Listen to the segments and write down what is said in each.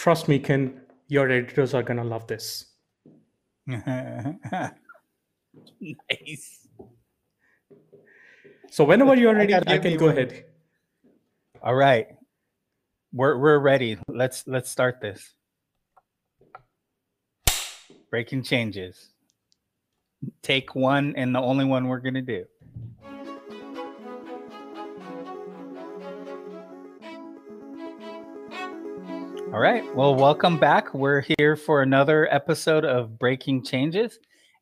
trust me, Kin, your editors are gonna love this. nice. So whenever you're ready, gotta I can go ahead. All right. We're we're ready. Let's let's start this. Breaking changes. Take one and the only one we're gonna do. All right. Well, welcome back. We're here for another episode of Breaking Changes.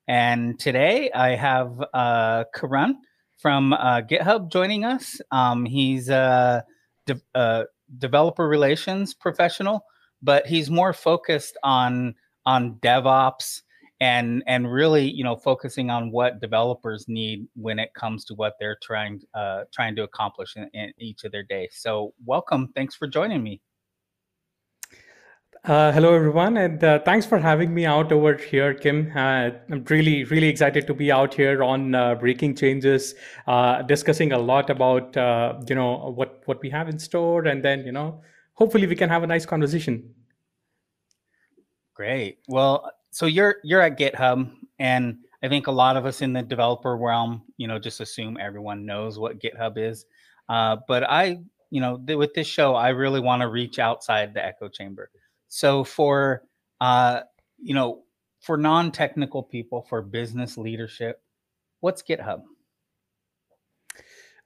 And today I have uh, Karan from uh, GitHub joining us. Um, he's a de- uh, developer relations professional, but he's more focused on on DevOps and and really, you know, focusing on what developers need when it comes to what they're trying uh, trying to accomplish in, in each of their days. So, welcome. Thanks for joining me. Uh, hello, everyone, and uh, thanks for having me out over here, Kin. Uh, I'm really, really excited to be out here on uh, Breaking Changes, uh, discussing a lot about you know what what we have in store, and then you know hopefully we can have a nice conversation. Great. Well, so you're you're at GitHub, and I think a lot of us in the developer realm, you know, just assume everyone knows what GitHub is. But I, you know, th- with this show, I really want to reach outside the echo chamber. So for uh, you know, for non-technical people, for business leadership, what's GitHub?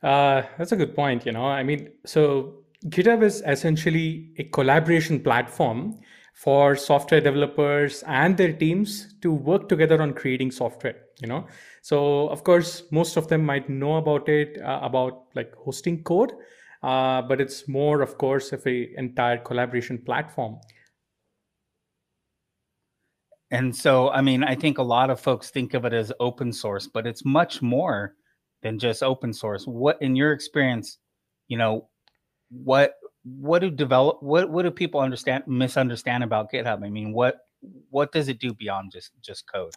Uh, that's a good point. You know, I mean, so GitHub is essentially a collaboration platform for software developers and their teams to work together on creating software. You know, so of course, most of them might know about it, uh, about like hosting code, uh, but it's more, of course, of a entire collaboration platform. And so, I mean, I think a lot of folks think of it as open source, but it's much more than just open source. What, in your experience, you know, what what do develop what what do people understand misunderstand about GitHub? I mean, what what does it do beyond just just code?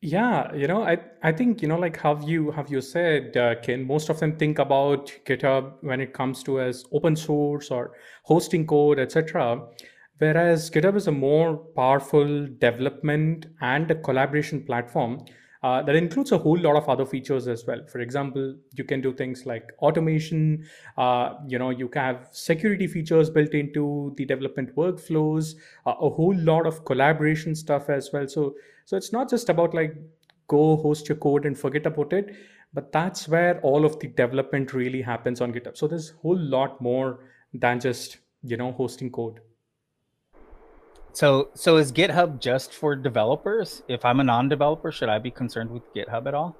Yeah, you know, I I think you know like how you have you said, uh, Kin. Most of them think about GitHub when it comes to as open source or hosting code, etc. Whereas GitHub is a more powerful development and a collaboration platform uh, that includes a whole lot of other features as well. For example, you can do things like automation. Uh, you know, you can have security features built into the development workflows. Uh, a whole lot of collaboration stuff as well. So, so it's not just about like go host your code and forget about it, but that's where all of the development really happens on GitHub. So there's a whole lot more than just you know hosting code. So so is GitHub just for developers? If I'm a non-developer, should I be concerned with GitHub at all?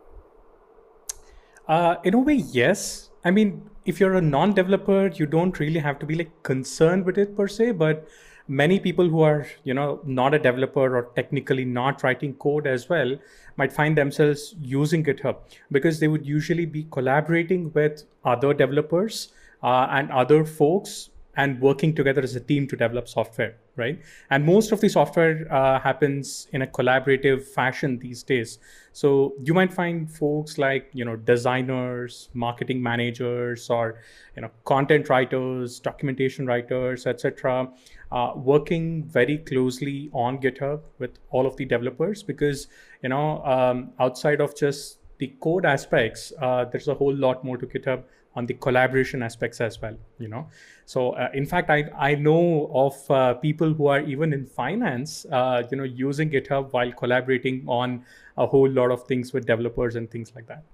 Uh, in a way, yes. I mean, if you're a non-developer, you don't really have to be like concerned with it per se. But many people who are, you know, not a developer or technically not writing code as well might find themselves using GitHub because they would usually be collaborating with other developers uh, and other folks and working together as a team to develop software right? And most of the software uh, happens in a collaborative fashion these days. So you might find folks like you know designers marketing managers or you know content writers documentation writers etc uh, working very closely on github with all of the developers because you know um, outside of just the code aspects uh, there's a whole lot more to github on the collaboration aspects as well you know so uh, in fact i i know of uh, people who are even in finance uh, you know using github while collaborating on a whole lot of things with developers and things like that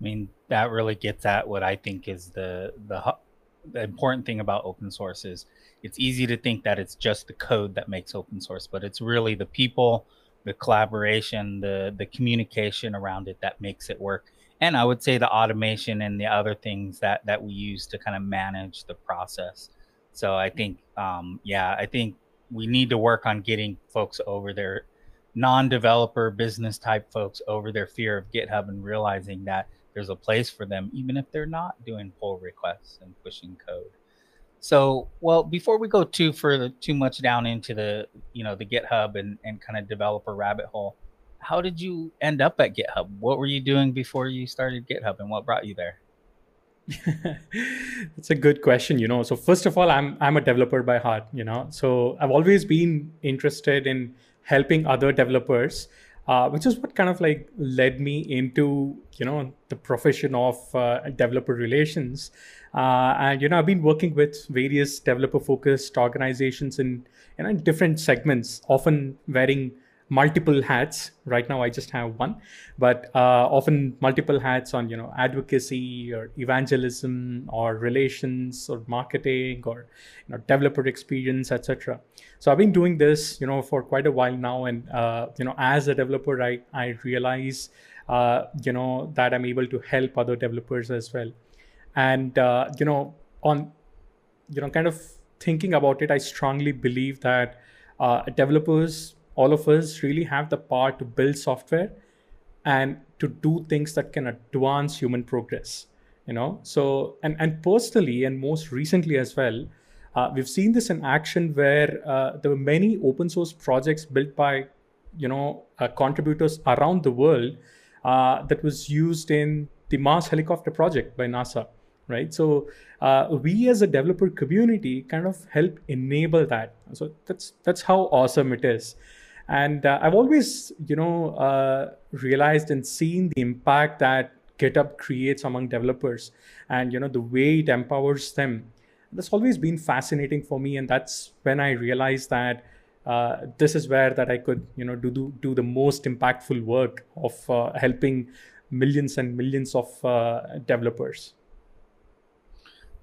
I mean, that really gets at what I think is the the the important thing about open source is it's easy to think that it's just the code that makes open source, but it's really the people, the collaboration, the the communication around it that makes it work. And I would say the automation and the other things that that we use to kind of manage the process. So I think, um, yeah, I think we need to work on getting folks over their non-developer business type folks over their fear of GitHub and realizing that there's a place for them, even if they're not doing pull requests and pushing code. So, well, before we go too further, too much down into the, you know, the GitHub and, and kind of developer rabbit hole, how did you end up at GitHub? What were you doing before you started GitHub and what brought you there? It's a good question, you know. So first of all, I'm I'm a developer by heart, you know. So I've always been interested in helping other developers, uh, which is what kind of like led me into you know the profession of uh, developer relations. Uh, and you know, I've been working with various developer-focused organizations in you know different segments, often wearing multiple hats. Right now i just have one. But uh, often multiple hats on you know advocacy or evangelism or relations or marketing or you know developer experience etc so i've been doing this you know for quite a while now. And uh, you know as a developer i i realize uh, you know that i'm able to help other developers as well. And uh, you know on you know kind of thinking about it i strongly believe that uh, developers all of us really have the power to build software and to do things that can advance human progress you know? So and and personally and most recently as well uh, we've seen this in action where uh, there were many open source projects built by you know uh, contributors around the world uh, that was used in the mars helicopter project by nasa right? So uh, we as a developer community kind of help enable that. So that's that's how awesome it is and uh, I've always, you know, uh, realized and seen the impact that GitHub creates among developers, and you know the way it empowers them. That's always been fascinating for me, and that's when I realized that uh, this is where that I could, you know, do do, do the most impactful work of uh, helping millions and millions of uh, developers.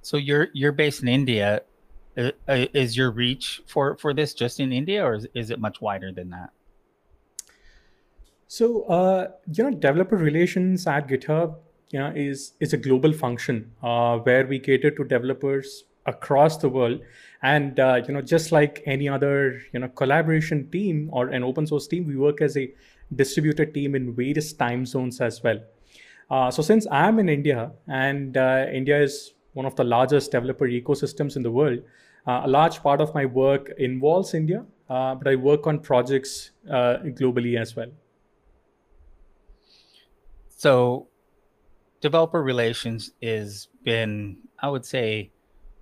So you're you're based in India. Uh, uh, is your reach for for this just in India, or is, is it much wider than that? So uh, you know, developer relations at GitHub, you know, is is a global function uh, where we cater to developers across the world, and uh, you know, just like any other you know collaboration team or an open source team, we work as a distributed team in various time zones as well. Uh, so since I'm in India and India is one of the largest developer ecosystems in the world, uh, a large part of my work involves India, uh, but I work on projects uh, globally as well. So, developer relations is been, I would say,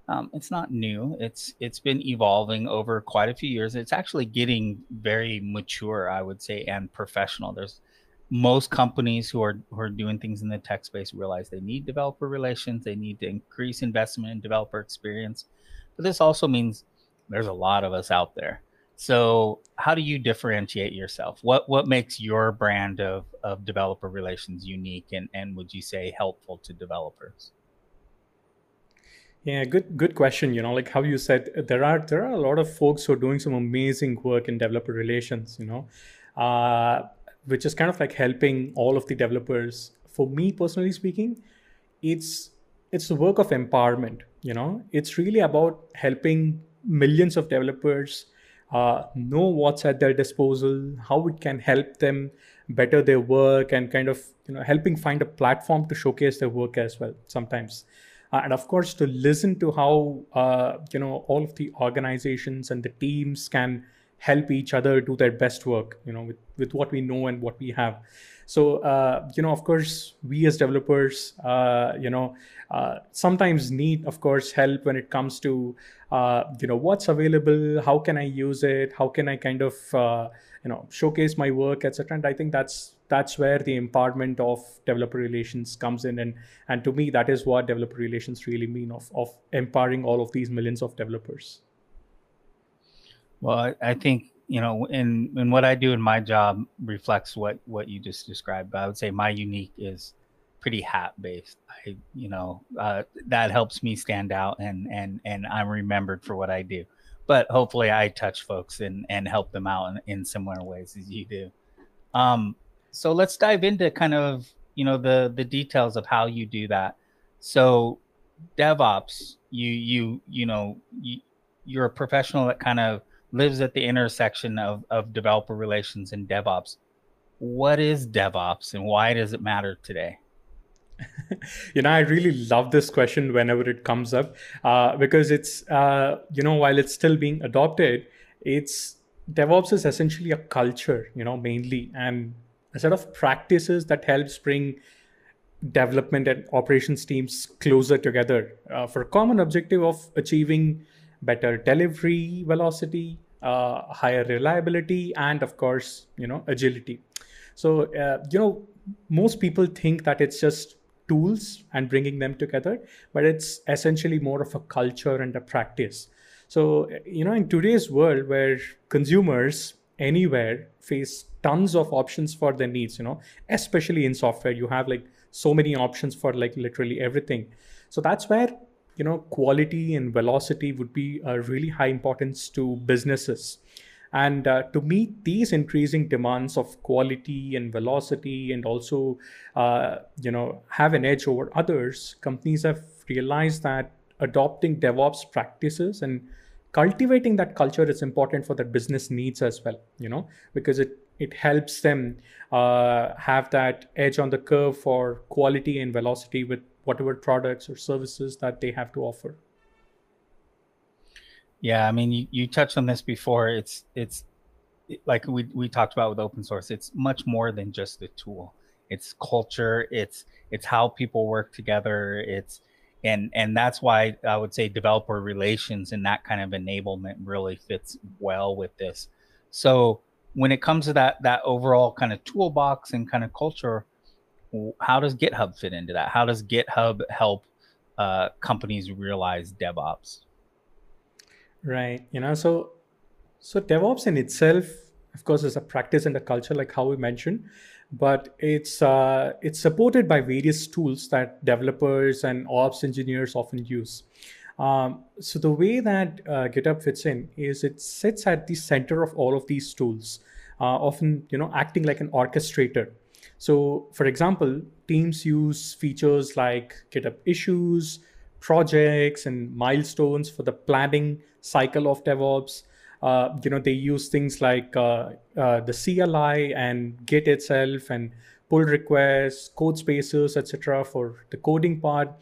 um, it's not new. It's it's been evolving over quite a few years. It's actually getting very mature, I would say, and professional. There's most companies who are who are doing things in the tech space realize they need developer relations. They need to increase investment in developer experience but this also means there's a lot of us out there. So how do you differentiate yourself? What what makes your brand of, of developer relations unique and, and would you say helpful to developers? Yeah, good good question. You know, like how you said, there are there are a lot of folks who are doing some amazing work in developer relations. You know, uh, which is kind of like helping all of the developers. For me personally speaking, it's it's the work of empowerment you know? It's really about helping millions of developers uh, know what's at their disposal how it can help them better their work and kind of you know helping find a platform to showcase their work as well sometimes. Uh, and of course to listen to how uh, you know all of the organizations and the teams can help each other do their best work you know with, with what we know and what we have so uh, you know of course we as developers uh, you know uh, sometimes need of course help when it comes to uh, you know what's available how can i use it how can i kind of uh, you know showcase my work etc and i think that's that's where the empowerment of developer relations comes in. And and to me that is what developer relations really mean of of empowering all of these millions of developers. Well i, I think you know, and and what I do in my job reflects what what you just described. But I would say my unique is pretty hat based. I, you know, uh, that helps me stand out and and and I'm remembered for what I do. But hopefully, I touch folks and and help them out in, in similar ways as you do. Um, so let's dive into kind of you know the the details of how you do that. So DevOps, you you you know you, you're a professional that kind of lives at the intersection of, of developer relations and DevOps. What is DevOps and why does it matter today? you know, I really love this question whenever it comes up uh, because it's, uh, you know, while it's still being adopted, it's DevOps is essentially a culture, you know, mainly, and a set of practices that helps bring development and operations teams closer together uh, for a common objective of achieving better delivery velocity, uh, higher reliability, and of course, you know, agility. So, uh, you know, most people think that it's just tools and bringing them together, but it's essentially more of a culture and a practice. So, you know, in today's world where consumers anywhere face tons of options for their needs, you know, especially in software, you have like so many options for like literally everything. So that's where, you know, quality and velocity would be a really high importance to businesses. And uh, to meet these increasing demands of quality and velocity, and also, uh, you know, have an edge over others, companies have realized that adopting DevOps practices and cultivating that culture is important for their business needs as well. You know, because it it helps them uh, have that edge on the curve for quality and velocity with whatever products or services that they have to offer. Yeah, I mean, you, you touched on this before. It's it's like we we talked about with open source. It's much more than just a tool. It's culture. It's it's how people work together. It's and and that's why I would say developer relations and that kind of enablement really fits well with this. So when it comes to that that overall kind of toolbox and kind of culture, how does GitHub fit into that? How does GitHub help uh, companies realize DevOps? Right. You know, so so DevOps in itself, of course, is a practice and a culture, like how we mentioned, but it's uh, it's supported by various tools that developers and ops engineers often use. Um, so the way that uh, GitHub fits in is it sits at the center of all of these tools, uh, often you know acting like an orchestrator. So, for example, teams use features like GitHub issues, projects and milestones for the planning cycle of DevOps. Uh, you know, they use things like uh, uh, the CLI and Git itself and pull requests, Codespaces, etc. for the coding part,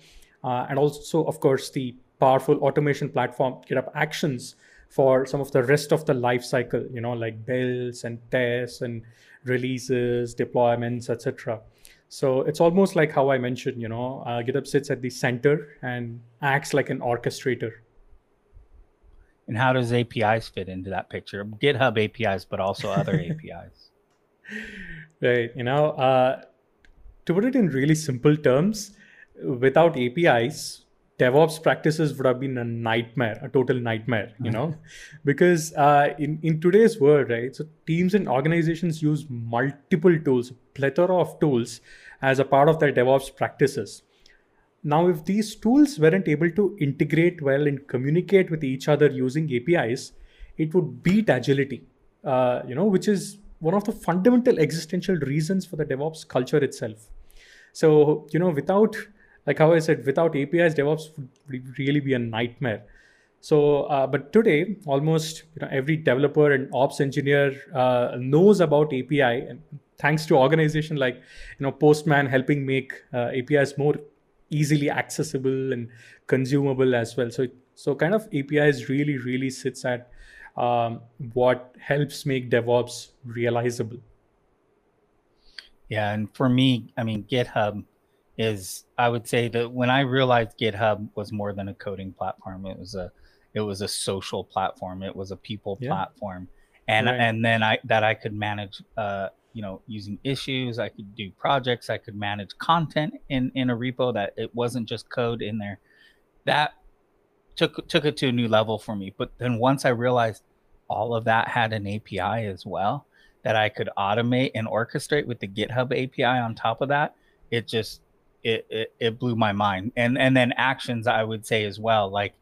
uh, and also, of course, the powerful automation platform GitHub Actions for some of the rest of the life cycle. You know, like builds and tests and releases, deployments, etc. So it's almost like how I mentioned, you know, uh, GitHub sits at the center and acts like an orchestrator. And how does APIs fit into that picture? GitHub APIs, but also other APIs. Right. You know, uh, to put it in really simple terms, without APIs, DevOps practices would have been a nightmare, a total nightmare, you know, because uh, in in today's world, right? So teams and organizations use multiple tools, plethora of tools, as a part of their DevOps practices. Now, if these tools weren't able to integrate well and communicate with each other using APIs, it would beat agility, uh, you know, which is one of the fundamental existential reasons for the DevOps culture itself. So, you know, without like how I said, without APIs, DevOps would really be a nightmare. So, uh, but today, almost you know every developer and ops engineer uh, knows about API, and thanks to organization like you know Postman helping make uh, APIs more easily accessible and consumable as well. So, so kind of APIs really, really sits at um, what helps make DevOps realizable. Yeah, and for me, I mean, GitHub is I would say that when I realized GitHub was more than a coding platform, it was a it was a social platform, it was a people yeah. platform, and right. and then I that I could manage, uh, you know, using issues, I could do projects, I could manage content in in a repo that it wasn't just code in there. That took took it to a new level for me. But then once I realized all of that had an API as well that I could automate and orchestrate with the GitHub API on top of that, it just it, it, it blew my mind. And and then actions I would say as well. Like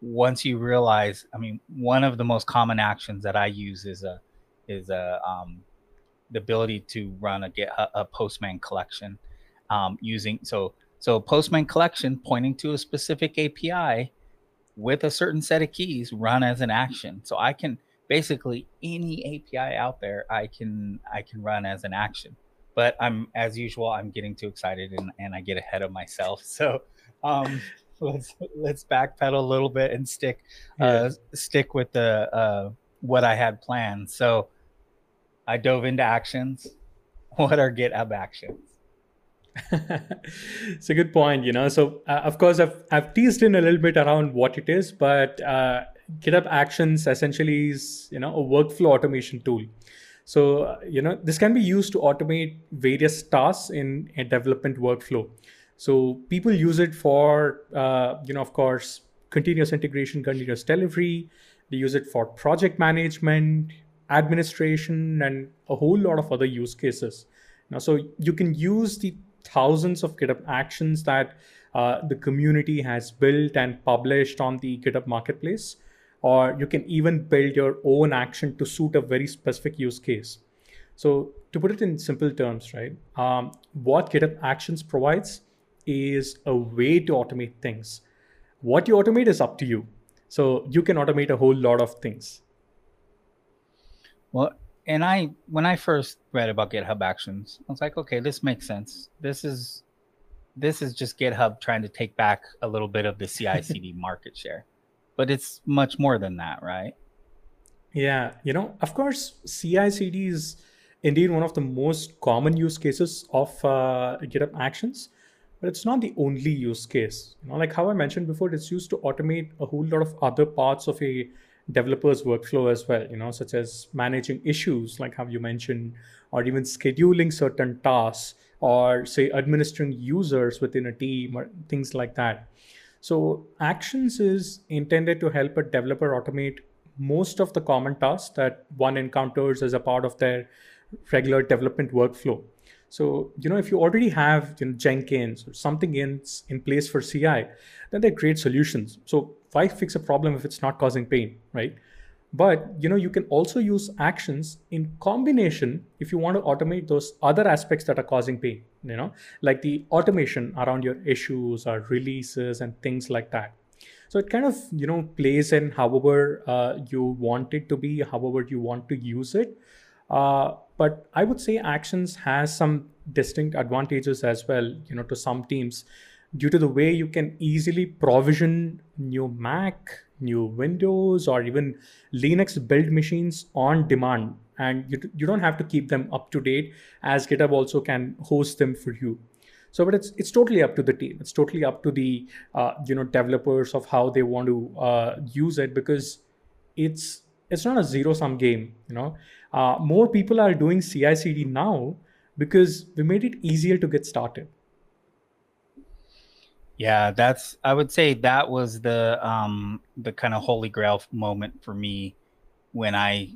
once you realize, I mean, one of the most common actions that I use is a is a um, the ability to run a get a, a Postman collection um, using so so Postman collection pointing to a specific API with a certain set of keys run as an action. So I can basically any API out there I can I can run as an action but I'm as usual, I'm getting too excited and, and I get ahead of myself. So um, let's let's backpedal a little bit and stick uh, stick with the uh, what I had planned. So I dove into actions. What are GitHub actions? it's a good point, you know. So, uh, of course, I've, I've teased in a little bit around what it is, but uh, GitHub Actions essentially is, you know, a workflow automation tool. So, you know, this can be used to automate various tasks in a development workflow. So, people use it for, uh, you know, of course, continuous integration, continuous delivery. They use it for project management, administration, and a whole lot of other use cases. Now, so you can use the thousands of GitHub actions that uh, the community has built and published on the GitHub marketplace, or you can even build your own action to suit a very specific use case. So, to put it in simple terms, right, um, what GitHub Actions provides is a way to automate things. What you automate is up to you. So, you can automate a whole lot of things. Well, and I when I first read about GitHub Actions, I was like, okay, this makes sense. This is this is just GitHub trying to take back a little bit of the CI/CD market share, but it's much more than that, right? Yeah, you know, of course, CI/CD is indeed one of the most common use cases of uh, GitHub Actions, but it's not the only use case. You know, like how I mentioned before, it's used to automate a whole lot of other parts of a developers workflow as well you know such as managing issues like how you mentioned or even scheduling certain tasks or say administering users within a team or things like that so actions is intended to help a developer automate most of the common tasks that one encounters as a part of their regular development workflow so, you know, if you already have you know, Jenkins or something in, in place for CI, then they're great solutions. So why fix a problem if it's not causing pain, right? But you know, you can also use actions in combination if you want to automate those other aspects that are causing pain, you know, like the automation around your issues or releases and things like that. So it kind of you know plays in however uh, you want it to be, however you want to use it. Uh, but I would say Actions has some distinct advantages as well, you know, to some teams due to the way you can easily provision new Mac, new Windows, or even Linux build machines on demand. And you, you don't have to keep them up to date as GitHub also can host them for you. So, but it's it's totally up to the team. It's totally up to the uh, you know developers of how they want to uh, use it because it's it's not a zero sum game. You know, uh, more people are doing CI/CD now because we made it easier to get started. Yeah, that's I would say that was the um the kind of holy grail moment for me when I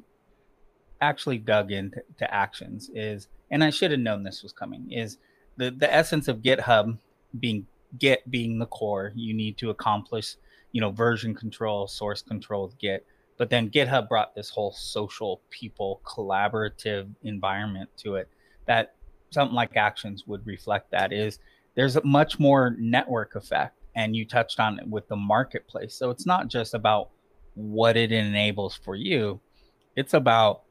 actually dug into to actions is and I should have known this was coming is the the essence of GitHub being Git being the core, you need to accomplish, you know, version control, source control Git but then GitHub brought this whole social, people, collaborative environment to it that something like actions would reflect that is there's a much more network effect and you touched on it with the marketplace. So it's not just about what it enables for you it's about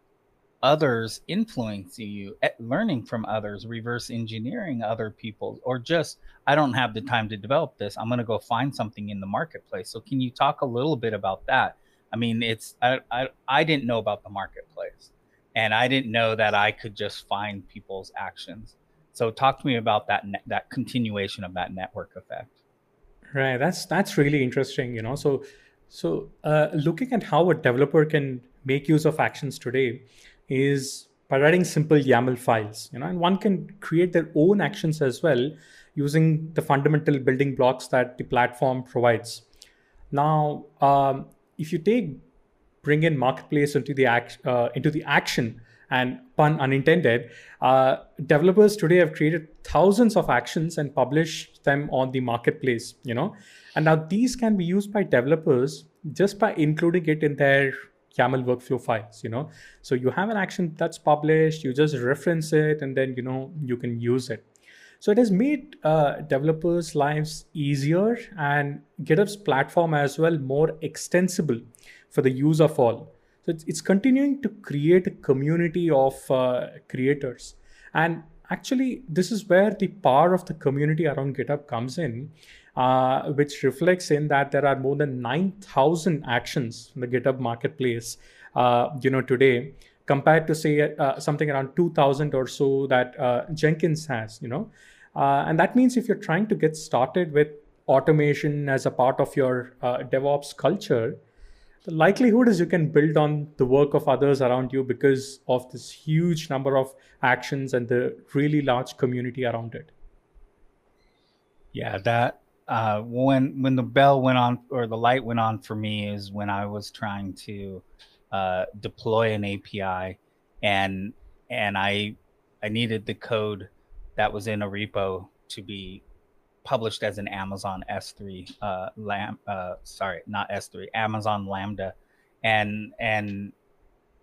others influencing you eh, learning from others reverse engineering other people or just i don't have the time to develop this. I'm going to go find something in the marketplace. So can you talk a little bit about that? I mean, it's I, I I didn't know about the marketplace, and I didn't know that I could just find people's actions. So talk to me about that ne- that continuation of that network effect. Right, that's that's really interesting. You know, so so uh, looking at how a developer can make use of actions today is by writing simple YAML files. You know, and one can create their own actions as well using the fundamental building blocks that the platform provides. Now, um, if you take bring in marketplace into the act, uh, into the action and pun unintended uh, developers today have created thousands of actions and published them on the marketplace you know and now these can be used by developers just by including it in their YAML workflow files, you know. So you have an action that's published, you just reference it, and then you know you can use it. So it has made uh, developers' lives easier and GitHub's platform as well more extensible for the use of all. So it's, it's continuing to create a community of uh, creators. And actually, this is where the power of the community around GitHub comes in, uh, which reflects in that there are more than 9,000 actions in the GitHub marketplace, uh, you know, today compared to say uh, something around 2000 or so that uh, jenkins has you know Uh, and that means if you're trying to get started with automation as a part of your DevOps culture, the likelihood is you can build on the work of others around you because of this huge number of actions and the really large community around it. Yeah, that uh, when when the bell went on or the light went on for me is when I was trying to uh, deploy an API and and I I needed the code that was in a repo to be published as an Amazon S3 uh, lam uh, sorry not S3 Amazon Lambda. And and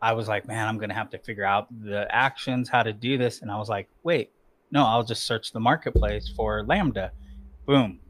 I was like man I'm gonna have to figure out the actions how to do this. And I was like wait no I'll just search the marketplace for Lambda. Boom.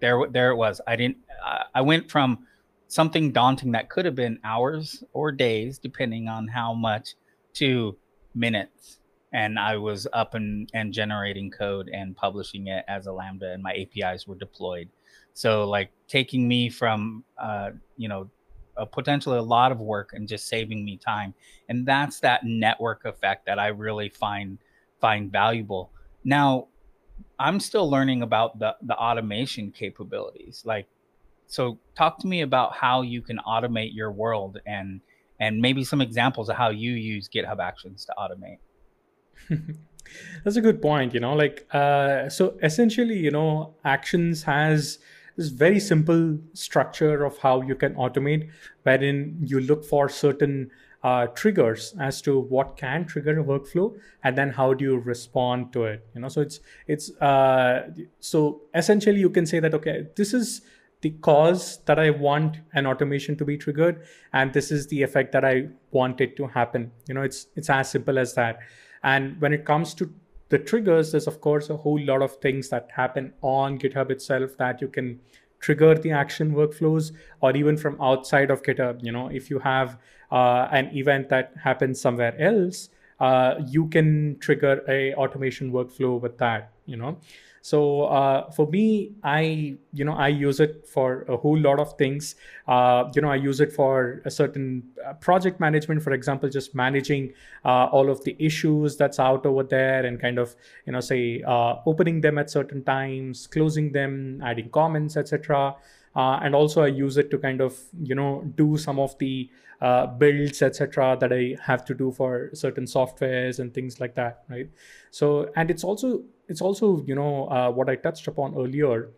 There there it was. I didn't I, I went from something daunting that could have been hours or days depending on how much to minutes and I was up and, and generating code and publishing it as a Lambda, and my APIs were deployed. So, like taking me from, uh, you know, a potentially a lot of work and just saving me time, and that's that network effect that I really find find valuable. Now, I'm still learning about the the automation capabilities. Like, so talk to me about how you can automate your world and and maybe some examples of how you use GitHub Actions to automate. That's a good point. You know, like, uh, so essentially, you know, Actions has this very simple structure of how you can automate, wherein you look for certain uh, triggers as to what can trigger a workflow and then how do you respond to it you know so it's it's uh, so essentially you can say that okay this is the cause that I want an automation to be triggered, and this is the effect that I want it to happen. You know, it's it's as simple as that. And when it comes to the triggers, there's of course a whole lot of things that happen on GitHub itself that you can trigger the action workflows, or even from outside of GitHub. You know, if you have uh, an event that happens somewhere else, uh, you can trigger a automation workflow with that. You know. So uh, for me, I you know I use it for a whole lot of things. Uh, you know I use it for a certain uh, project management, for example, just managing uh, all of the issues that's out over there, and kind of you know say uh, opening them at certain times, closing them, adding comments, etc. Uh, and also I use it to kind of you know do some of the uh, builds etc that I have to do for certain softwares and things like that right? So and it's also it's also you know uh, what I touched upon earlier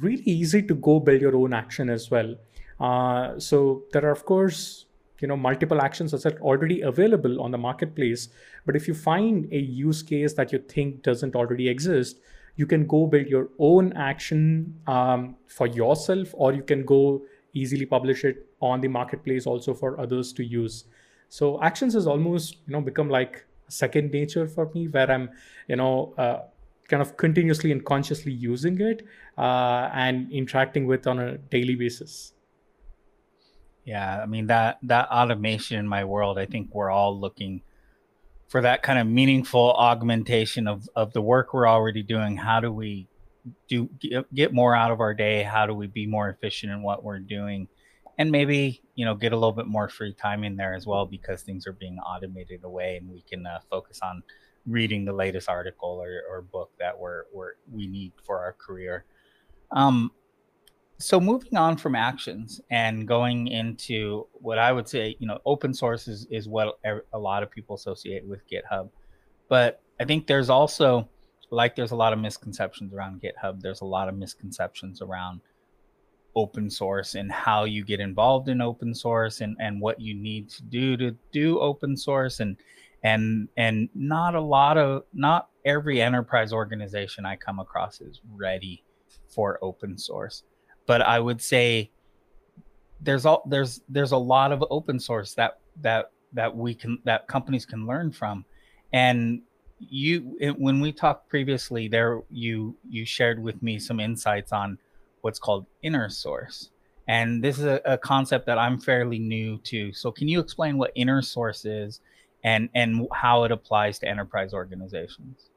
really easy to go build your own action as well. Uh, so there are of course you know multiple actions that are already available on the marketplace but if you find a use case that you think doesn't already exist you can go build your own action um, for yourself or you can go easily publish it on the marketplace also for others to use. So actions has almost you know become like second nature for me where i'm you know uh, kind of continuously and consciously using it uh, and interacting with on a daily basis. Yeah i mean that that automation in my world i think we're all looking for that kind of meaningful augmentation of of the work we're already doing how do we do get more out of our day? How do we be more efficient in what we're doing? And maybe you know get a little bit more free time in there as well because things are being automated away and we can uh, focus on reading the latest article or, or book that we're, we're we need for our career. Um, so moving on from actions and going into what i would say you know open source is, is what a lot of people associate with github. But i think there's also like there's a lot of misconceptions around github. There's a lot of misconceptions around open source and how you get involved in open source and, and what you need to do to do open source. And and and not a lot of not every enterprise organization I come across is ready for open source. But I would say there's all there's there's a lot of open source that that that we can that companies can learn from and you when we talked previously there you you shared with me some insights on what's called inner source. And this is a, a, concept that I'm fairly new to. So can you explain what inner source is and and how it applies to enterprise organizations?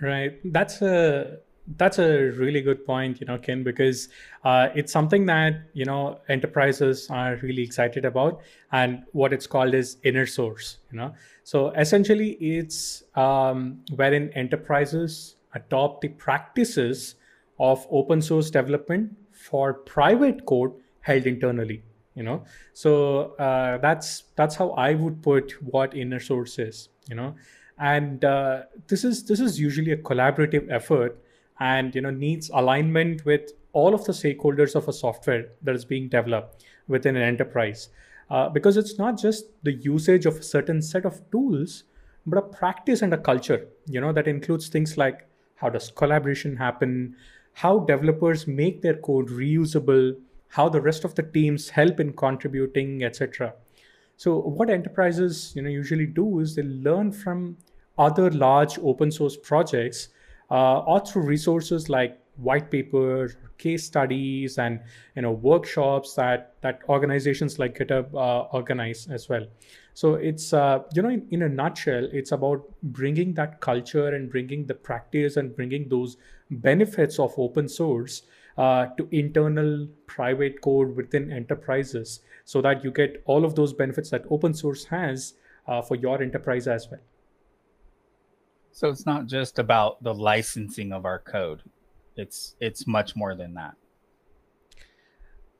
Right. That's a that's a really good point, you know, Kin, because uh, it's something that you know enterprises are really excited about, and what it's called is inner source. You know, so essentially, it's um, wherein enterprises adopt the practices of open source development for private code held internally you know so uh, that's that's how i would put what inner source is you know and uh, this is this is usually a collaborative effort and you know needs alignment with all of the stakeholders of a software that is being developed within an enterprise. Uh, because it's not just the usage of a certain set of tools but a practice and a culture you know that includes things like how does collaboration happen how developers make their code reusable how the rest of the teams help in contributing etc so what enterprises you know usually do is they learn from other large open source projects uh, or through resources like white papers case studies and you know workshops that that organizations like github uh, organize as well. So it's uh, you know in, in a nutshell it's about bringing that culture and bringing the practice and bringing those benefits of open source uh, to internal private code within enterprises so that you get all of those benefits that open source has uh, for your enterprise as well so it's not just about the licensing of our code. It's it's much more than that.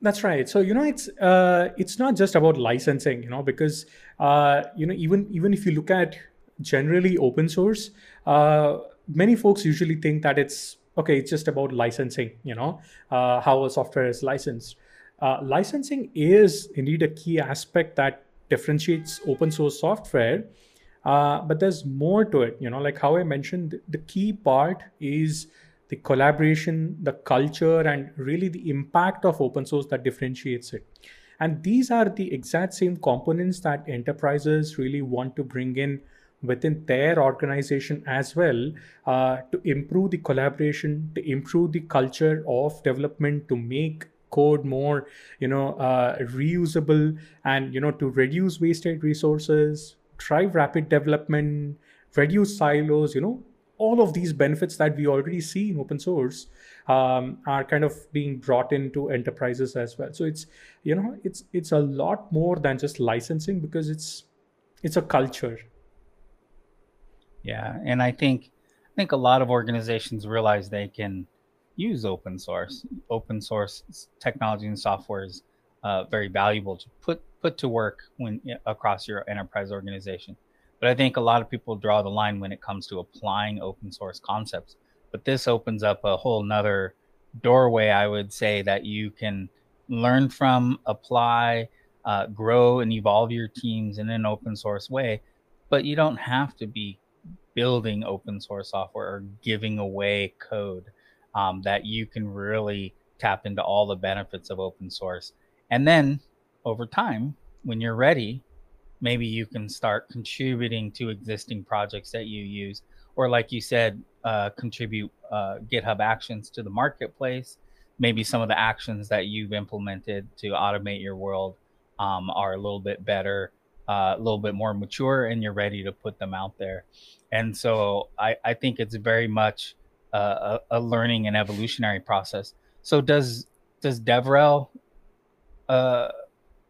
That's right. So you know, it's uh, it's not just about licensing, you know, because uh, you know even even if you look at generally open source, uh, many folks usually think that it's okay. It's just about licensing, you know, uh, how a software is licensed. Uh, licensing is indeed a key aspect that differentiates open source software uh, but there's more to it, you know, like how I mentioned, the key part is the collaboration, the culture, and really the impact of open source that differentiates it. And these are the exact same components that enterprises really want to bring in within their organization as well uh, to improve the collaboration, to improve the culture of development, to make code more you know uh, reusable and you know to reduce wasted resources drive rapid development, reduce silos, you know, all of these benefits that we already see in open source um, are kind of being brought into enterprises as well. So it's you know it's it's a lot more than just licensing because it's it's a culture. Yeah, and I think I think a lot of organizations realize they can use open source. Open source technology and software is uh, very valuable to put put to work when across your enterprise organization. But I think a lot of people draw the line when it comes to applying open source concepts. But this opens up a whole nother doorway, I would say, that you can learn from, apply, uh, grow, and evolve your teams in an open source way. But you don't have to be building open source software or giving away code um, that you can really tap into all the benefits of open source. And then over time, when you're ready, maybe you can start contributing to existing projects that you use, or like you said, uh, contribute uh, GitHub Actions to the marketplace. Maybe some of the actions that you've implemented to automate your world um, are a little bit better, uh, a little bit more mature, and you're ready to put them out there. And so I, I think it's very much a, a learning and evolutionary process. So does does DevRel uh,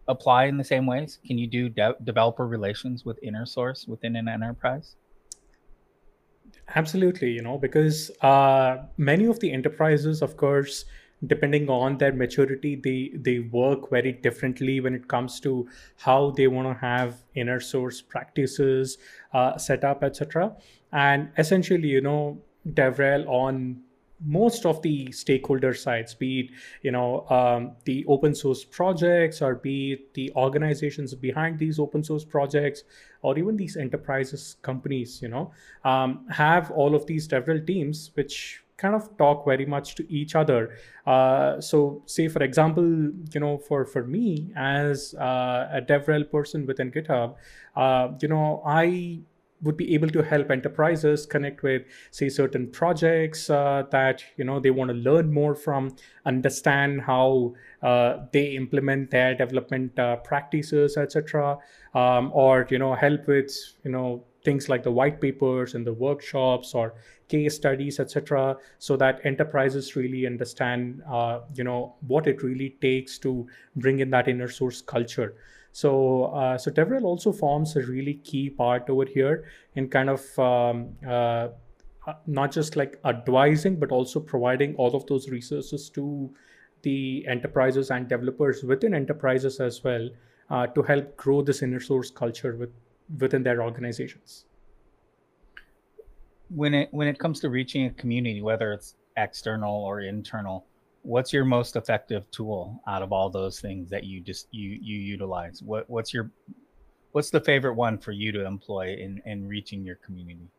apply in the same ways? Can you do de- developer relations with inner source within an enterprise? Absolutely, you know, because uh, many of the enterprises, of course, depending on their maturity, they they work very differently when it comes to how they want to have inner source practices uh, set up, etc. And essentially, you know, DevRel on most of the stakeholder sides, be it you know um, the open source projects, or be it the organizations behind these open source projects, or even these enterprises companies, you know, um, have all of these several teams which kind of talk very much to each other. Uh, so, say for example, you know, for for me as uh, a DevRel person within GitHub, uh, you know, I would be able to help enterprises connect with say certain projects uh, that you know they want to learn more from understand how uh, they implement their development uh, practices etc um, or you know help with you know things like the white papers and the workshops or case studies etc so that enterprises really understand uh, you know what it really takes to bring in that inner source culture so, uh, so DevRel also forms a really key part over here in kind of um, uh, uh, not just like advising but also providing all of those resources to the enterprises and developers within enterprises as well uh, to help grow this inner source culture with, within their organizations. When it when it comes to reaching a community whether it's external or internal what's your most effective tool out of all those things that you just you you utilize? What what's your what's the favorite one for you to employ in in reaching your community?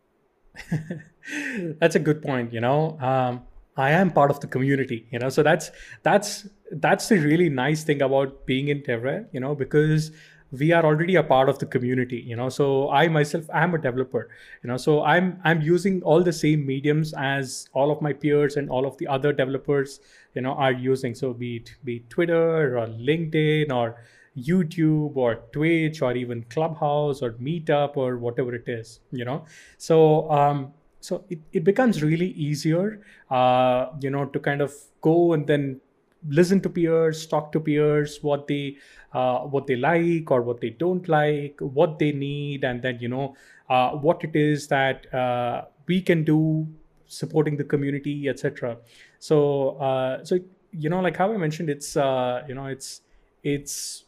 That's a good point you know? Um, i am part of the community you know? So that's that's that's the really nice thing about being in DevRel you know? Because we are already a part of the community you know. So i myself am a developer you know. So i'm i'm using all the same mediums as all of my peers and all of the other developers you know are using. So be it be it twitter or linkedin or youtube or twitch or even clubhouse or meetup or whatever it is you know. So um so it, it becomes really easier uh you know to kind of go and then listen to peers talk to peers what they uh, what they like or what they don't like what they need and then you know uh, what it is that uh, we can do supporting the community etc so uh, so you know like how i mentioned it's uh, you know it's it's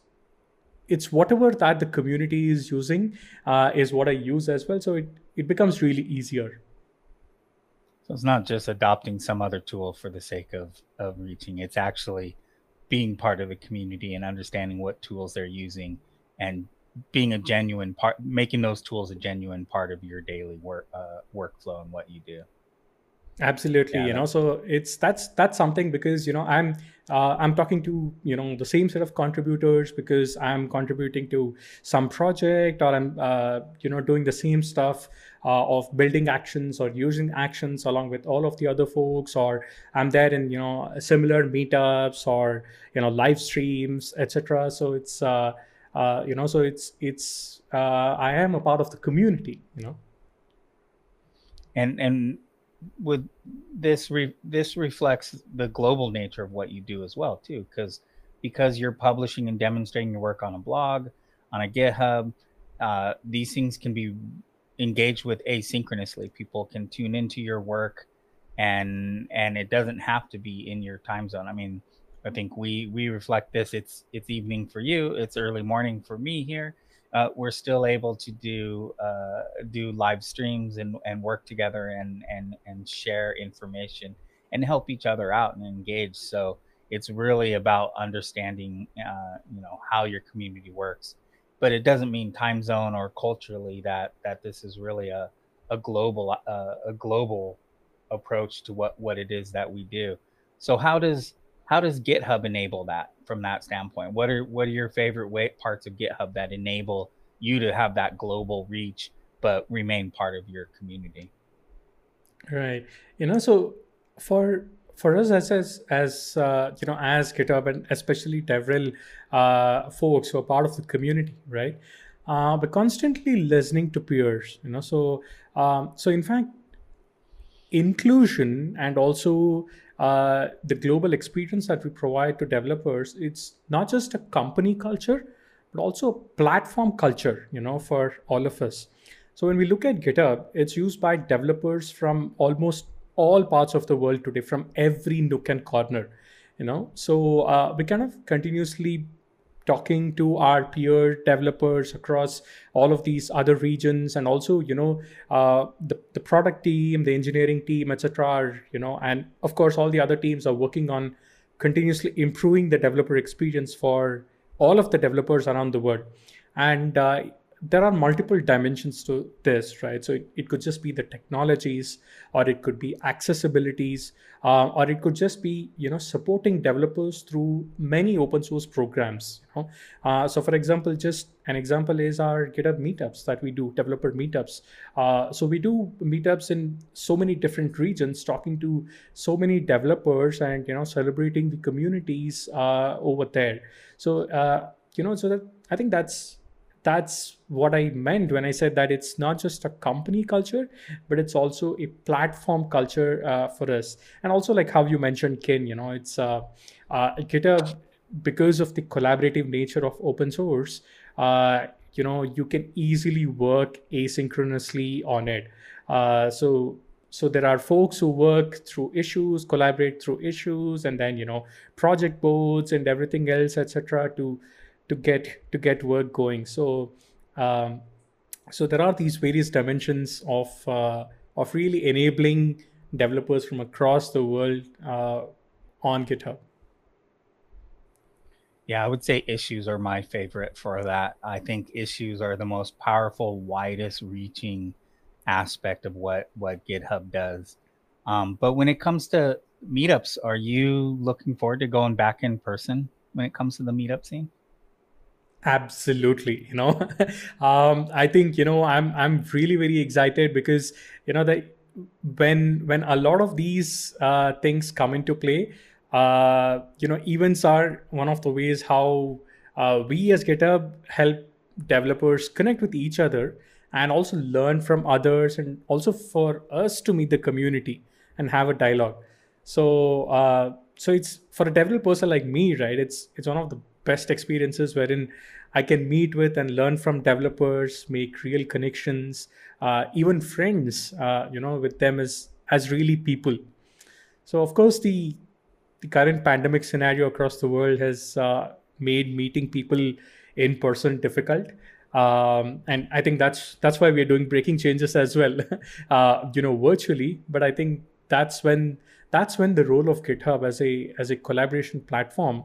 it's whatever that the community is using uh, is what i use as well. So it it becomes really easier so it's not just adopting some other tool for the sake of of reaching. It's actually being part of the community and understanding what tools they're using and being a genuine part making those tools a genuine part of your daily work uh, workflow and what you do absolutely yeah, you know so it's that's that's something because you know i'm uh, i'm talking to you know the same set of contributors because i'm contributing to some project or i'm uh, you know doing the same stuff of building actions or using actions along with all of the other folks or i'm there in you know similar meetups or you know live streams etc so it's uh, uh, you know so it's it's uh, i am a part of the community you know. And and with this re- this reflects the global nature of what you do as well too because because you're publishing and demonstrating your work on a blog on a github uh, these things can be engaged with asynchronously. People can tune into your work and and it doesn't have to be in your time zone. I mean i think we we reflect this. It's it's evening for you. It's early morning for me here. Uh, we're still able to do uh, do live streams and, and work together and, and and share information and help each other out and engage. So it's really about understanding, uh, you know, how your community works. But it doesn't mean time zone or culturally that that this is really a a global uh, a global approach to what what it is that we do. So how does how does GitHub enable that from that standpoint? What are what are your favorite way, parts of GitHub that enable you to have that global reach but remain part of your community? Right. You know, so for for us as as, as uh, you know as GitHub and especially DevRel uh, folks who are part of the community, right? Uh, but constantly listening to peers, you know. So um, so in fact, inclusion and also uh, the global experience that we provide to developers it's not just a company culture but also a platform culture you know for all of us so when we look at github it's used by developers from almost all parts of the world today from every nook and corner you know? So uh, we kind of continuously talking to our peer developers across all of these other regions and also you know uh, the, the product team the engineering team etc you know and of course all the other teams are working on continuously improving the developer experience for all of the developers around the world. And uh, there are multiple dimensions to this, right? So it, it could just be the technologies, or it could be accessibilities, uh, or it could just be you know supporting developers through many open source programs. You know? Uh, so for example, just an example is our GitHub meetups that we do, developer meetups. Uh, so we do meetups in so many different regions, talking to so many developers, and you know celebrating the communities uh, over there. So uh, you know, so that I think that's that's what I meant when I said that it's not just a company culture, but it's also a platform culture uh, for us. And also, like how you mentioned, Kin, you know, it's uh, uh, GitHub because of the collaborative nature of open source. Uh, you know, you can easily work asynchronously on it. Uh, so so there are folks who work through issues collaborate through issues and then you know project boards and everything else etc to to get to get work going so um, so there are these various dimensions of uh, of really enabling developers from across the world uh, on github yeah, I would say issues are my favorite for that. I think issues are the most powerful, widest reaching aspect of what what GitHub does. Um, but when it comes to meetups, are you looking forward to going back in person when it comes to the meetup scene? Absolutely, you know, um, I think you know I'm I'm really very excited because you know that when when a lot of these uh, things come into play, uh, you know events are one of the ways how uh, we as github help developers connect with each other and also learn from others and also for us to meet the community and have a dialogue. So uh, so it's for a developer like me right it's it's one of the best experiences wherein i can meet with and learn from developers make real connections uh, even friends uh, you know with them as as really people. So of course the the current pandemic scenario across the world has uh, made meeting people in person difficult. Um, and i think that's that's why we're doing breaking changes as well uh, you know virtually. But i think that's when that's when the role of github as a as a collaboration platform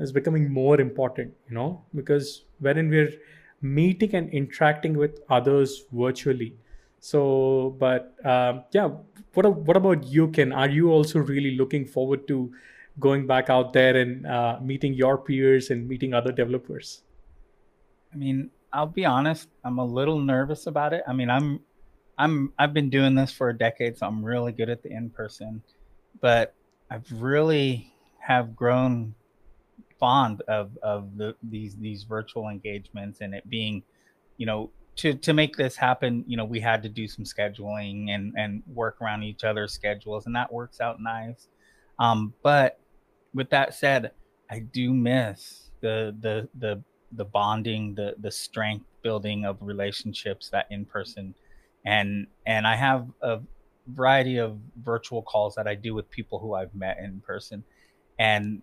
is becoming more important you know because wherein we're meeting and interacting with others virtually. So but um, yeah what what about you Kin? Are you also really looking forward to going back out there and uh, meeting your peers and meeting other developers? I mean i'll be honest i'm a little nervous about it. I mean i'm i'm i've been doing this for a decade so i'm really good at the in person but i've really have grown fond of of the, these these virtual engagements and it being you know to to make this happen, you know, we had to do some scheduling and and work around each other's schedules, and that works out nice. Um, but with that said, I do miss the the the the bonding, the the strength building of relationships that in person, and and I have a variety of virtual calls that I do with people who I've met in person, and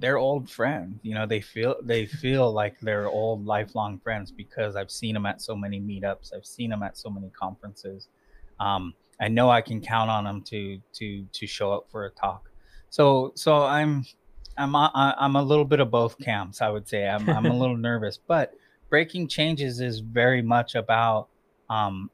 they're old friends. You know, they feel they feel like they're old lifelong friends because I've seen them at so many meetups. I've seen them at so many conferences. Um, I know I can count on them to to to show up for a talk. So so I'm I'm I'm a little bit of both camps. I would say I'm I'm a little nervous, but breaking changes is very much about um,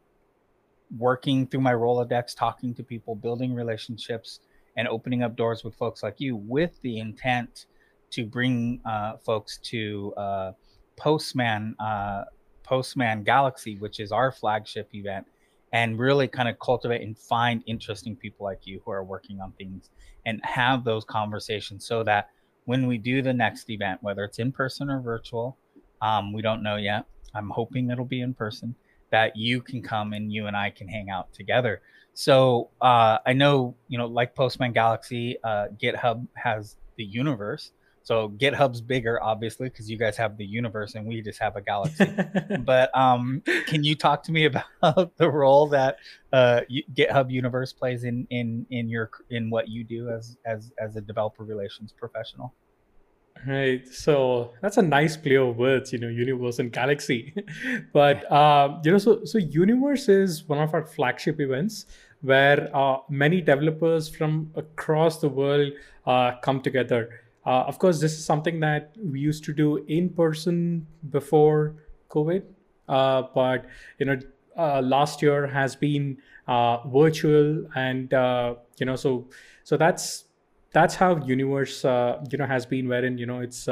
working through my Rolodex, talking to people, building relationships, and opening up doors with folks like you with the intent to bring uh, folks to uh, Postman uh, Postman Galaxy, which is our flagship event, and really kind of cultivate and find interesting people like you who are working on things and have those conversations so that when we do the next event, whether it's in person or virtual, um, we don't know yet. I'm hoping it'll be in person that you can come and you and I can hang out together. So uh, I know, you know, like Postman Galaxy, uh, GitHub has the universe. So GitHub's bigger, obviously, because you guys have the universe and we just have a galaxy. but um, can you talk to me about the role that uh, GitHub Universe plays in in in your in what you do as as as a developer relations professional? Right. So that's a nice play of words, you know, universe and galaxy. but um, you know, so so universe is one of our flagship events where uh, many developers from across the world uh, come together. Uh, of course, this is something that we used to do in person before COVID, uh, but you know, uh, last year has been uh, virtual, and uh, you know, so so that's that's how universe uh, you know has been. Wherein you know it's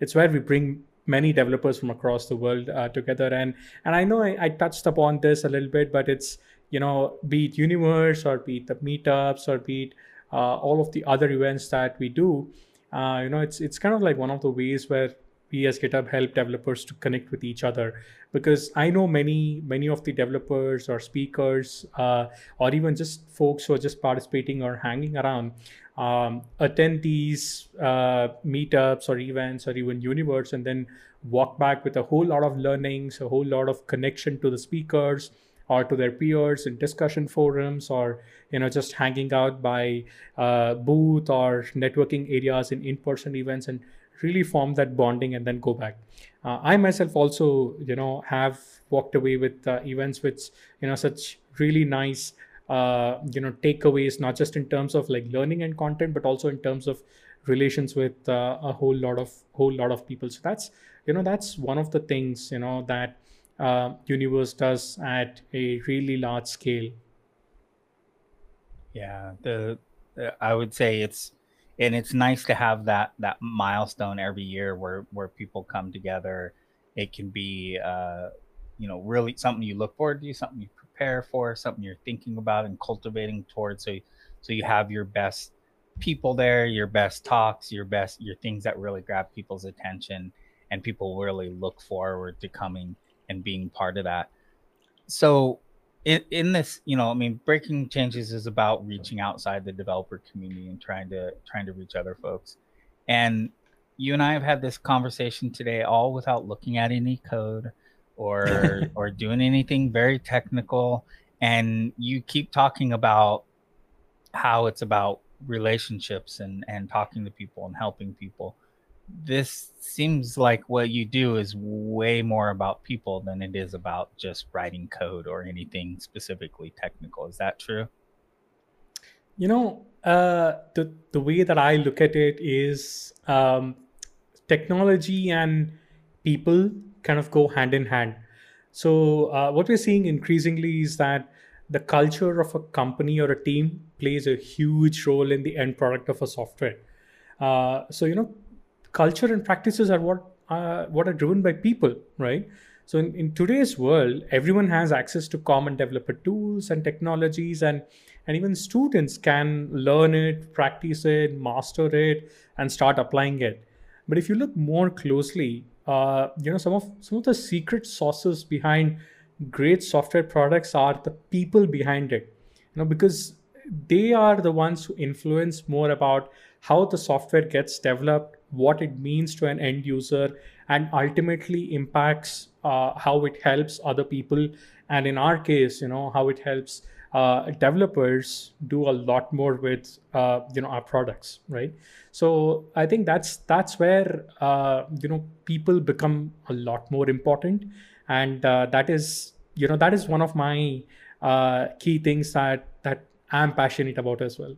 it's where we bring many developers from across the world together, and and I know I, I touched upon this a little bit, but it's you know be it universe or be it the meetups or be it all of the other events that we do uh, you know it's it's kind of like one of the ways where we as github help developers to connect with each other. Because i know many many of the developers or speakers uh, or even just folks who are just participating or hanging around um, attend these uh, meetups or events or even universe and then walk back with a whole lot of learnings a whole lot of connection to the speakers or to their peers in discussion forums or you know just hanging out by uh, booth or networking areas in in-person events and really form that bonding and then go back. Uh, i myself also you know have walked away with uh, events which you know such really nice uh, you know takeaways not just in terms of like learning and content but also in terms of relations with uh, a whole lot of whole lot of people. So that's you know that's one of the things you know that uh, universe does at a really large scale. Yeah the, i would say it's and it's nice to have that that milestone every year where where people come together. It can be uh you know really something you look forward to something you prepare for something you're thinking about and cultivating towards. So so you have your best people there your best talks your best your things that really grab people's attention and people really look forward to coming and being part of that. So in, in this you know i mean breaking changes is about reaching outside the developer community and trying to trying to reach other folks. And you and i have had this conversation today all without looking at any code or or doing anything very technical. And you keep talking about how it's about relationships and and talking to people and helping people this seems like what you do is way more about people than it is about just writing code or anything specifically technical. Is that true? You know, uh, the the way that I look at it is um, technology and people kind of go hand in hand. So uh, what we're seeing increasingly is that the culture of a company or a team plays a huge role in the end product of a software. Uh, so you know culture and practices are what uh, what are driven by people, right? So in, in today's world, everyone has access to common developer tools and technologies, and and even students can learn it, practice it, master it, and start applying it. But if you look more closely, uh, you know some of some of the secret sources behind great software products are the people behind it. You know because they are the ones who influence more about how the software gets developed what it means to an end user and ultimately impacts uh, how it helps other people. And in our case you know how it helps uh, developers do a lot more with uh, you know our products right? So i think that's that's where uh, you know people become a lot more important. And uh, that is you know that is one of my uh, key things that that i'm passionate about as well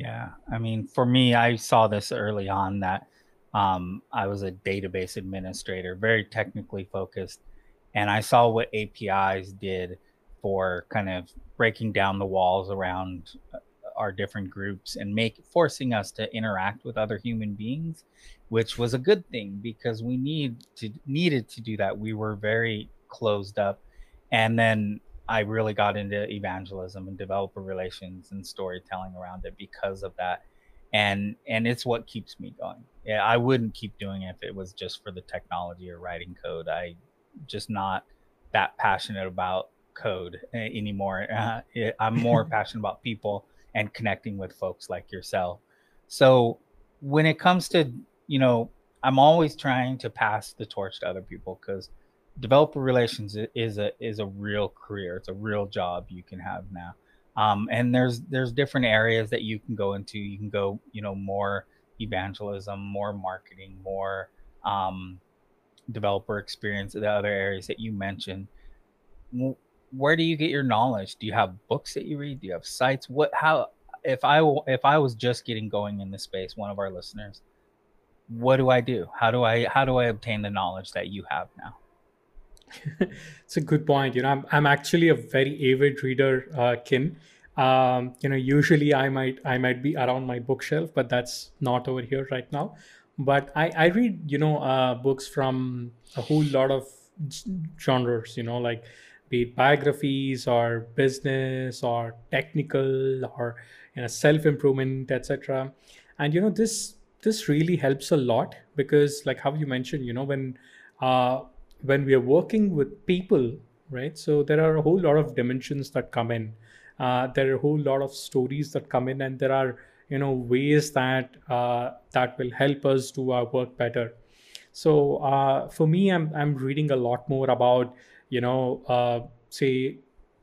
yeah, I mean, for me, I saw this early on that um, I was a database administrator, very technically focused, and I saw what APIs did for kind of breaking down the walls around uh, our different groups and make forcing us to interact with other human beings, which was a good thing because we need to needed to do that. We were very closed up, and then I really got into evangelism and developer relations and storytelling around it because of that. And and it's what keeps me going. Yeah, I wouldn't keep doing it if it was just for the technology or writing code. I just not that passionate about code anymore. Uh, it, I'm more passionate about people and connecting with folks like yourself. So when it comes to, you know, I'm always trying to pass the torch to other people because developer relations is a is a real career. It's a real job you can have now. Um, and there's there's different areas that you can go into. You can go, you know, more evangelism, more marketing, more um, developer experience. The other areas that you mentioned. Where do you get your knowledge? Do you have books that you read? Do you have sites? What? How? If I if I was just getting going in this space, one of our listeners, what do I do? How do I how do I obtain the knowledge that you have now? it's a good point. You know, I'm, I'm actually a very avid reader, uh, Kin. Um, you know, usually I might I might be around my bookshelf, but that's not over here right now. But I, I read, you know, uh, books from a whole lot of genres. You know, like be it biographies or business or technical or you know self improvement, etc. And you know this this really helps a lot because, like how you mentioned, you know, when uh, when we are working with people, right? So there are a whole lot of dimensions that come in. Uh, there are a whole lot of stories that come in, and there are you know ways that uh, that will help us do our work better. So uh, for me, I'm I'm reading a lot more about you know, uh, say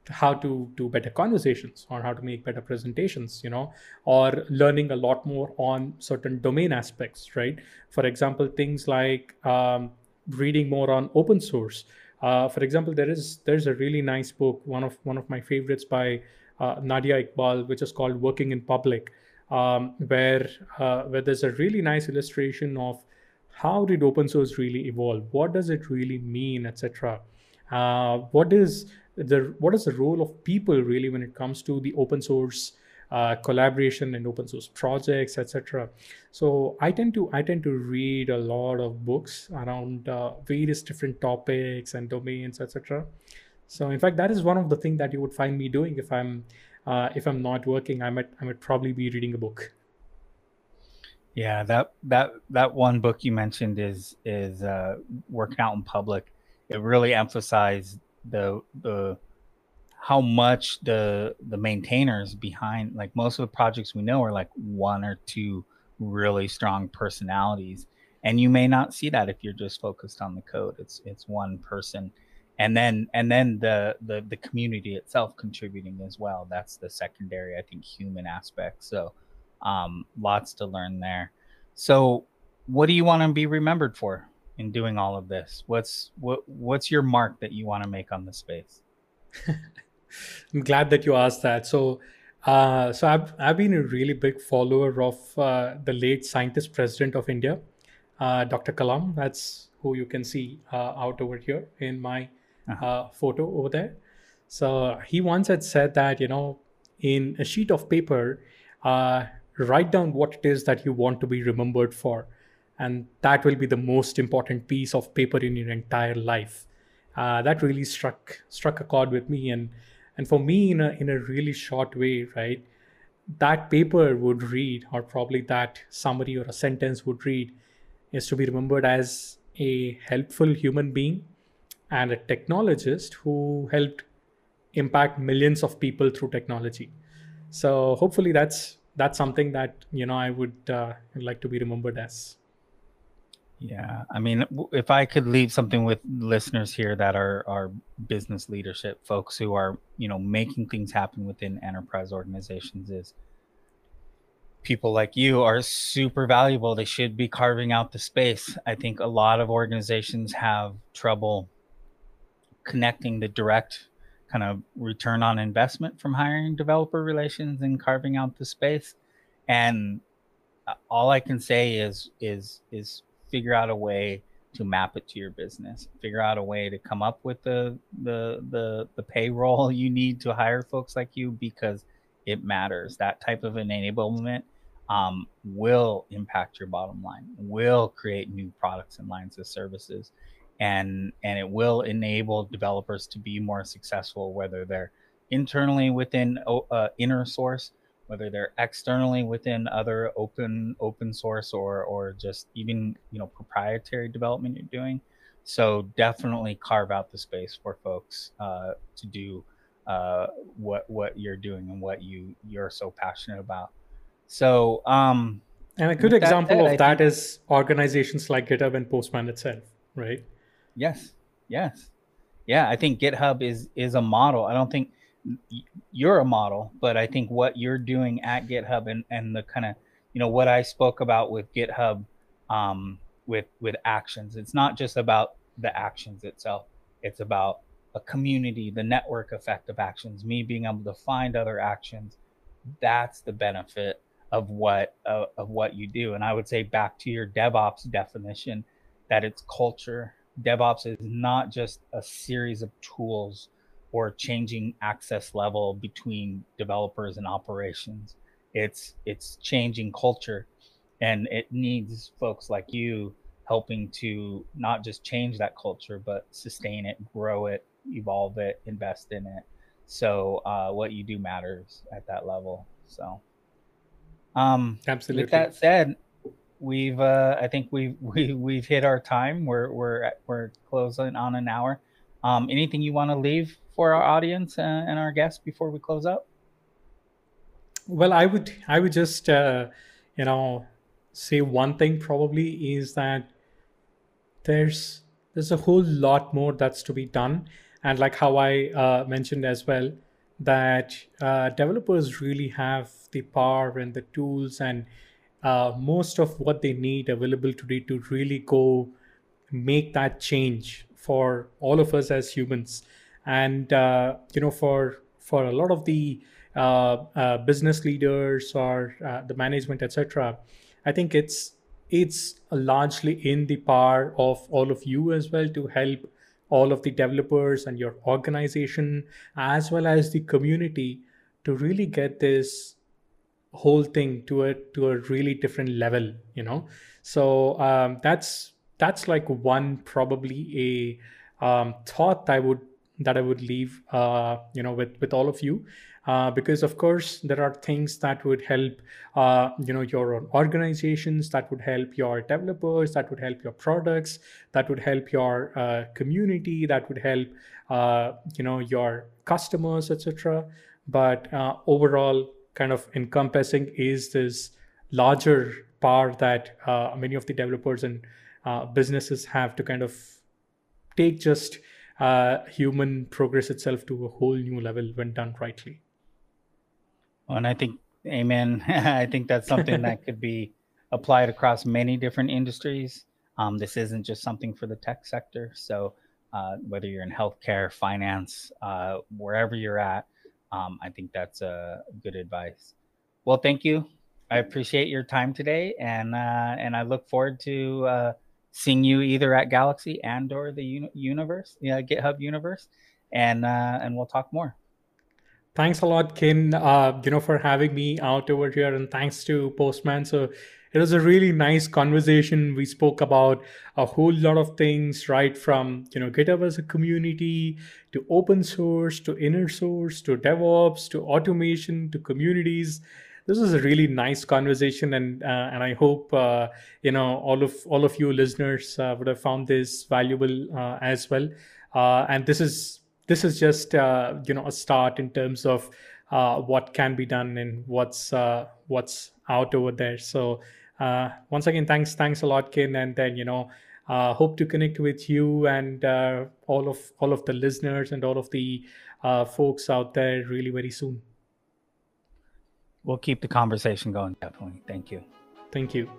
how to do better conversations or how to make better presentations you know or learning a lot more on certain domain aspects right for example things like um, reading more on open source. Uh, for example there is there's a really nice book one of one of my favorites by uh, Nadia Eghbal which is called working in public um, where uh, where there's a really nice illustration of how did open source really evolve? What does it really mean etc uh, what is the what is the role of people really when it comes to the open source uh, collaboration and open source projects etc so i tend to i tend to read a lot of books around uh, various different topics and domains etc so in fact that is one of the things that you would find me doing if i'm uh, if i'm not working i might i might probably be reading a book. Yeah that that that one book you mentioned is is uh, working out in public. It really emphasized the the how much the the maintainers behind like most of the projects we know are like one or two really strong personalities. And you may not see that if you're just focused on the code. It's it's one person. And then and then the the, the community itself contributing as well. That's the secondary i think human aspect. So um, lots to learn there. So what do you want to be remembered for in doing all of this? What's what what's your mark that you want to make on the space? I'm glad that you asked that. So uh, so I've, I've been a really big follower of uh, the late scientist president of India, uh, Dr. Kalam. That's who you can see uh, out over here in my uh-huh. Uh, photo over there. So he once had said that, you know, in a sheet of paper, uh, write down what it is that you want to be remembered for and that will be the most important piece of paper in your entire life uh, that really struck struck a chord with me and and for me in a in a really short way right that paper would read or probably that summary or a sentence would read is to be remembered as a helpful human being and a technologist who helped impact millions of people through technology. So hopefully that's that's something that you know i would uh, like to be remembered as yeah, I mean, if I could leave something with listeners here that are are business leadership folks who are, you know, making things happen within enterprise organizations is people like you are super valuable. They should be carving out the space. I think a lot of organizations have trouble connecting the direct kind of return on investment from hiring developer relations and carving out the space. And uh, all I can say is is is figure out a way to map it to your business figure out a way to come up with the the the, the payroll you need to hire folks like you because it matters. That type of enablement um, will impact your bottom line will create new products and lines of services and and it will enable developers to be more successful whether they're internally within uh, inner source whether they're externally within other open open source or or just even you know proprietary development you're doing. So definitely carve out the space for folks uh, to do uh, what what you're doing and what you you're so passionate about. So um and a good example that said, of that think, is organizations like github and postman itself right? Yes. Yes. Yeah i think github is is a model. I don't think you're a model, but I think what you're doing at GitHub and, and the kind of, you know, what I spoke about with GitHub um, with, with actions, it's not just about the actions itself. It's about a community, the network effect of actions, me being able to find other actions. That's the benefit of what, uh, of what you do. And I would say back to your DevOps definition that it's culture. DevOps is not just a series of tools or changing access level between developers and operations. It's it's changing culture, and it needs folks like you helping to not just change that culture, but sustain it, grow it, evolve it, invest in it. So uh, what you do matters at that level. So, um, absolutely. With that said, we've uh, I think we've we, we've hit our time. We're we're at, we're closing on an hour. Um, anything you want to leave for our audience and our guests before we close out? Well, I would I would just uh, you know say one thing probably is that there's there's a whole lot more that's to be done and like how I uh, mentioned as well, that uh, developers really have the power and the tools and uh, most of what they need available today to really go make that change for all of us as humans. And uh, you know for for a lot of the uh, uh, business leaders or uh, the management etc i think it's it's largely in the power of all of you as well to help all of the developers and your organization as well as the community to really get this whole thing to a to a really different level you know? So um, that's that's like one probably a um, thought i would that i would leave uh, you know with with all of you. Uh, because of course there are things that would help uh, you know your own organizations that would help your developers that would help your products that would help your uh, community that would help uh, you know your customers etc but uh, overall kind of encompassing is this larger power that uh, many of the developers and businesses have to kind of take just human progress itself to a whole new level when done rightly and I think, amen. I think that's something that could be applied across many different industries. Um, this isn't just something for the tech sector. So, uh, whether you're in healthcare, finance, uh, wherever you're at, um, I think that's a good advice. Well, thank you. I appreciate your time today, and uh, and I look forward to uh, seeing you either at Galaxy and or the uni- universe, yeah, GitHub universe, and uh, and we'll talk more. Thanks a lot, Kin, uh, you know, for having me out over here, and thanks to Postman. So it was a really nice conversation. We spoke about a whole lot of things, right from you know GitHub as a community to open source to inner source to DevOps to automation to communities. This was a really nice conversation, and uh, and I hope uh, you know all of all of you listeners uh, would have found this valuable uh, as well. Uh, and this is this is just uh, you know a start in terms of uh, what can be done and what's uh, what's out over there. So uh, once again, thanks thanks a lot, Kin, and then you know uh, hope to connect with you and uh, all of all of the listeners and all of the folks out there really very soon. We'll keep the conversation going. Definitely. Thank you. Thank you.